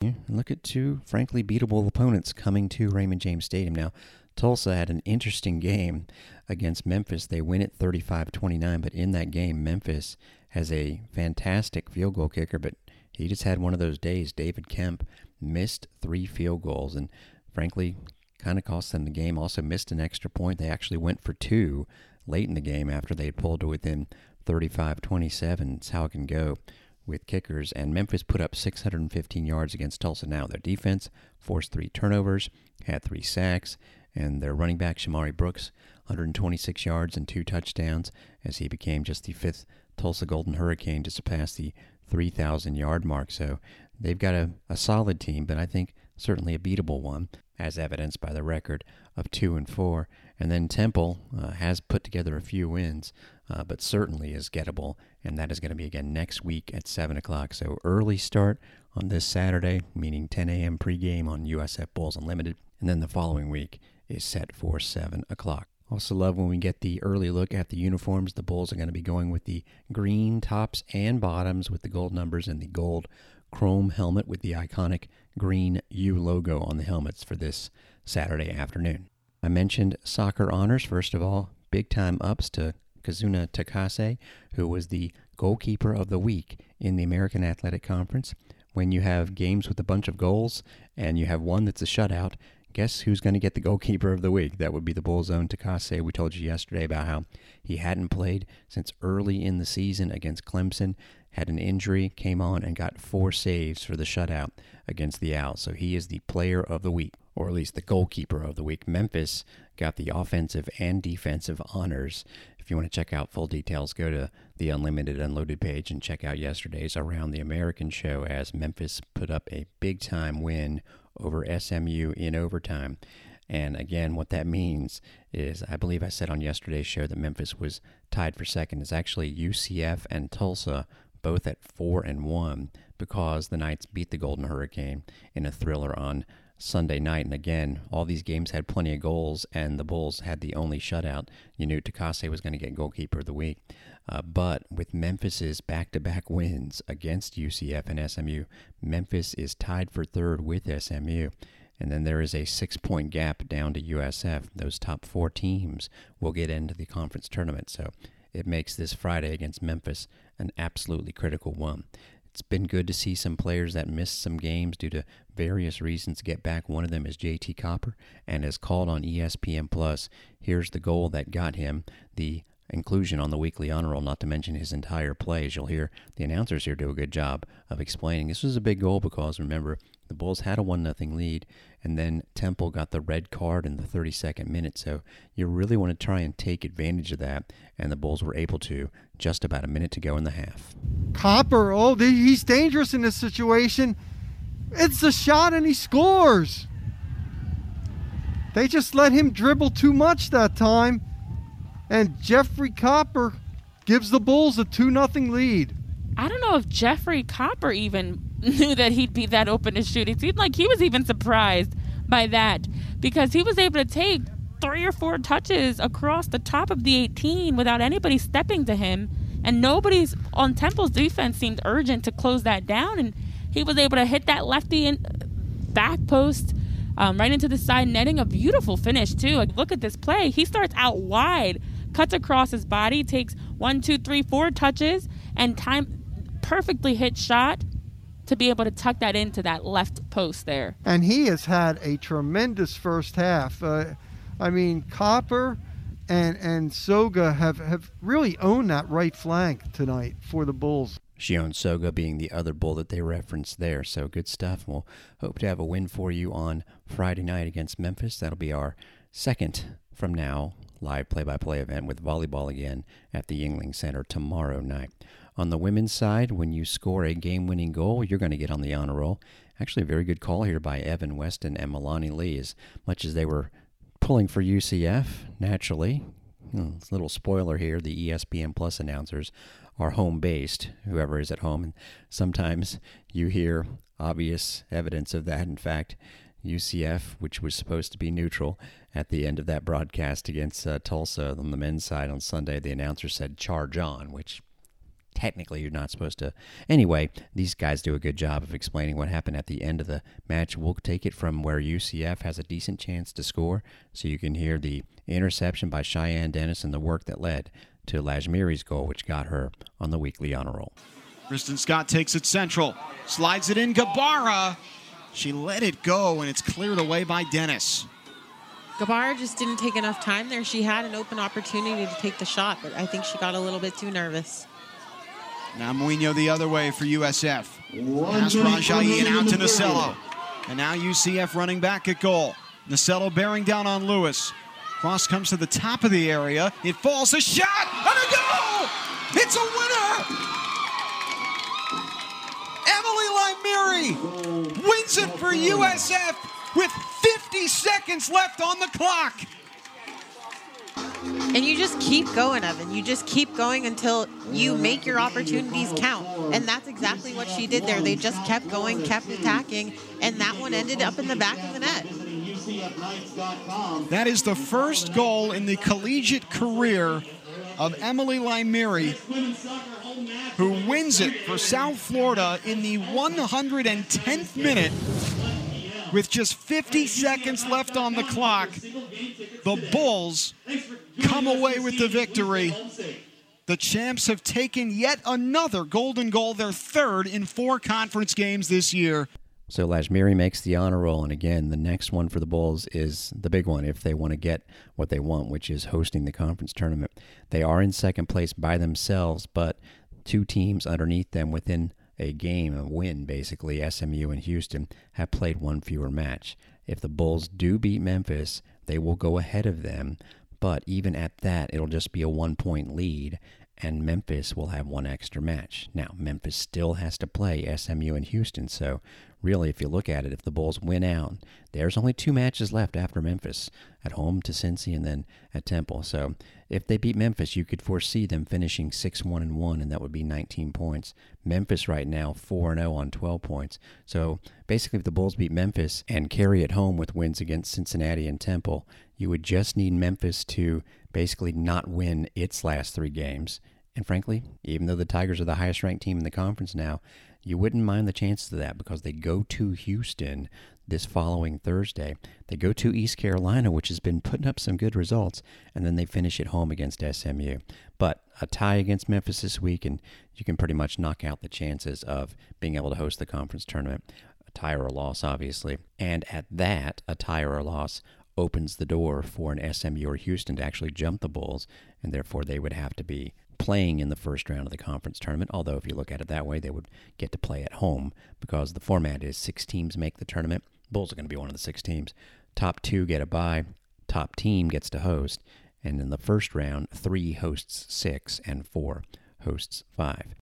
Yeah, look at two, frankly, beatable opponents coming to Raymond James Stadium. Now, Tulsa had an interesting game against Memphis. They win it 35 29, but in that game, Memphis has a fantastic field goal kicker, but he just had one of those days. David Kemp missed three field goals and, frankly, kind of cost them the game. Also missed an extra point. They actually went for two late in the game after they had pulled to within 35 27. It's how it can go with kickers. And Memphis put up 615 yards against Tulsa. Now, their defense forced three turnovers, had three sacks, and their running back, Shamari Brooks, 126 yards and two touchdowns as he became just the fifth Tulsa Golden Hurricane to surpass the 3,000 yard mark. So they've got a, a solid team, but I think certainly a beatable one, as evidenced by the record of 2 and 4. And then Temple uh, has put together a few wins, uh, but certainly is gettable, and that is going to be again next week at 7 o'clock. So early start on this Saturday, meaning 10 a.m. pregame on USF Bulls Unlimited, and then the following week is set for 7 o'clock. Also, love when we get the early look at the uniforms. The Bulls are going to be going with the green tops and bottoms with the gold numbers and the gold chrome helmet with the iconic green U logo on the helmets for this Saturday afternoon. I mentioned soccer honors. First of all, big time ups to Kazuna Takase, who was the goalkeeper of the week in the American Athletic Conference. When you have games with a bunch of goals and you have one that's a shutout, guess who's going to get the goalkeeper of the week? That would be the Bulls' own Takase. We told you yesterday about how he hadn't played since early in the season against Clemson, had an injury, came on, and got four saves for the shutout against the Owls. So he is the player of the week, or at least the goalkeeper of the week. Memphis got the offensive and defensive honors. If you want to check out full details, go to the Unlimited Unloaded page and check out yesterday's Around the American show as Memphis put up a big time win over SMU in overtime. And again, what that means is I believe I said on yesterday's show that Memphis was tied for second. It's actually UCF and Tulsa both at four and one because the Knights beat the Golden Hurricane in a thriller on Sunday night. And again, all these games had plenty of goals, and the Bulls had the only shutout. You knew Takase was going to get goalkeeper of the week. Uh, but with Memphis's back-to-back wins against UCF and SMU, Memphis is tied for third with SMU. And then there is a six point gap down to USF. Those top four teams will get into the conference tournament. So it makes this Friday against Memphis an absolutely critical one. It's been good to see some players that missed some games due to various reasons get back. One of them is JT Copper and is called on ESPN Plus. Here's the goal that got him the inclusion on the weekly honor roll, not to mention his entire play. As You'll hear the announcers here do a good job of explaining. This was a big goal because remember, the Bulls had a 1 0 lead, and then Temple got the red card in the 32nd minute. So you really want to try and take advantage of that, and the Bulls were able to just about a minute to go in the half. Copper, oh, he's dangerous in this situation. It's a shot and he scores. They just let him dribble too much that time. And Jeffrey Copper gives the Bulls a 2 0 lead. I don't know if Jeffrey Copper even knew that he'd be that open to shoot. It seemed like he was even surprised by that because he was able to take three or four touches across the top of the 18 without anybody stepping to him. And nobody's on Temple's defense seemed urgent to close that down. And he was able to hit that lefty in back post um, right into the side netting. A beautiful finish, too. Like, look at this play. He starts out wide, cuts across his body, takes one, two, three, four touches, and time perfectly hit shot to be able to tuck that into that left post there. And he has had a tremendous first half. Uh, I mean, Copper and and Soga have, have really owned that right flank tonight for the Bulls. Shion Soga being the other bull that they referenced there. So good stuff. We'll hope to have a win for you on Friday night against Memphis. That'll be our second from now live play by play event with volleyball again at the Yuengling Center tomorrow night. On the women's side, when you score a game winning goal, you're going to get on the honor roll. Actually, a very good call here by Evan Weston and Milani Lee. As much as they were pulling for UCF, naturally, hmm, little spoiler here the ESPN Plus announcers are home based, whoever is at home. And sometimes you hear obvious evidence of that. In fact, UCF, which was supposed to be neutral at the end of that broadcast against uh, Tulsa on the men's side on Sunday, the announcer said charge on, which technically you're not supposed to. Anyway, these guys do a good job of explaining what happened at the end of the match. We'll take it from where UCF has a decent chance to score, so you can hear the interception by Cheyenne Dennis and the work that led to Lajmiri's goal, which got her on the weekly honor roll. Kristen Scott takes it central, slides it in. Gabara, she let it go, and it's cleared away by Dennis. Gabara just didn't take enough time there. She had an open opportunity to take the shot, but I think she got a little bit too nervous. Now Mouinho the other way for USF. Pass Rajayi and out to Nasello. And now UCF running back at goal. Nasello bearing down on Lewis. Cross comes to the top of the area. It falls. A shot and a goal! It's a winner! Lymiri wins it for USF with 50 seconds left on the clock. And you just keep going, Evan. You just keep going until you make your opportunities count. And that's exactly what she did there. They just kept going, kept attacking, and that one ended up in the back of the net. That is the first goal in the collegiate career of Emily Lymiri, who wins it for South Florida in the 110th minute with just 50 seconds left on the clock. The Bulls come away with the victory. The champs have taken yet another golden goal, their third in four conference games this year. So Lajmiri makes the honor roll, and again, the next one for the Bulls is the big one if they want to get what they want, which is hosting the conference tournament. They are in second place by themselves, but two teams underneath them within a game, a win basically, SMU and Houston, have played one fewer match. If the Bulls do beat Memphis, they will go ahead of them, but even at that, it'll just be a one point lead, and Memphis will have one extra match. Now, Memphis still has to play SMU and Houston, so really, if you look at it, if the Bulls win out, there's only two matches left after Memphis at home to Cincy and then at Temple. So if they beat Memphis, you could foresee them finishing 6 1 and 1, and that would be 19 points. Memphis right now 4 0 on 12 points. So basically, if the Bulls beat Memphis and carry it home with wins against Cincinnati and Temple, you would just need Memphis to basically not win its last three games. And frankly, even though the Tigers are the highest ranked team in the conference now, you wouldn't mind the chances of that because they go to Houston this following Thursday. They go to East Carolina, which has been putting up some good results, and then they finish at home against SMU. But a tie against Memphis this week, and you can pretty much knock out the chances of being able to host the conference tournament. A tie or a loss, obviously. And at that, a tie or a loss opens the door for an SMU or Houston to actually jump the Bulls, and therefore they would have to be playing in the first round of the conference tournament. Although, if you look at it that way, they would get to play at home because the format is six teams make the tournament. Bulls are going to be one of the six teams. Top two get a bye, top team gets to host, and in the first round, three hosts six and four hosts five.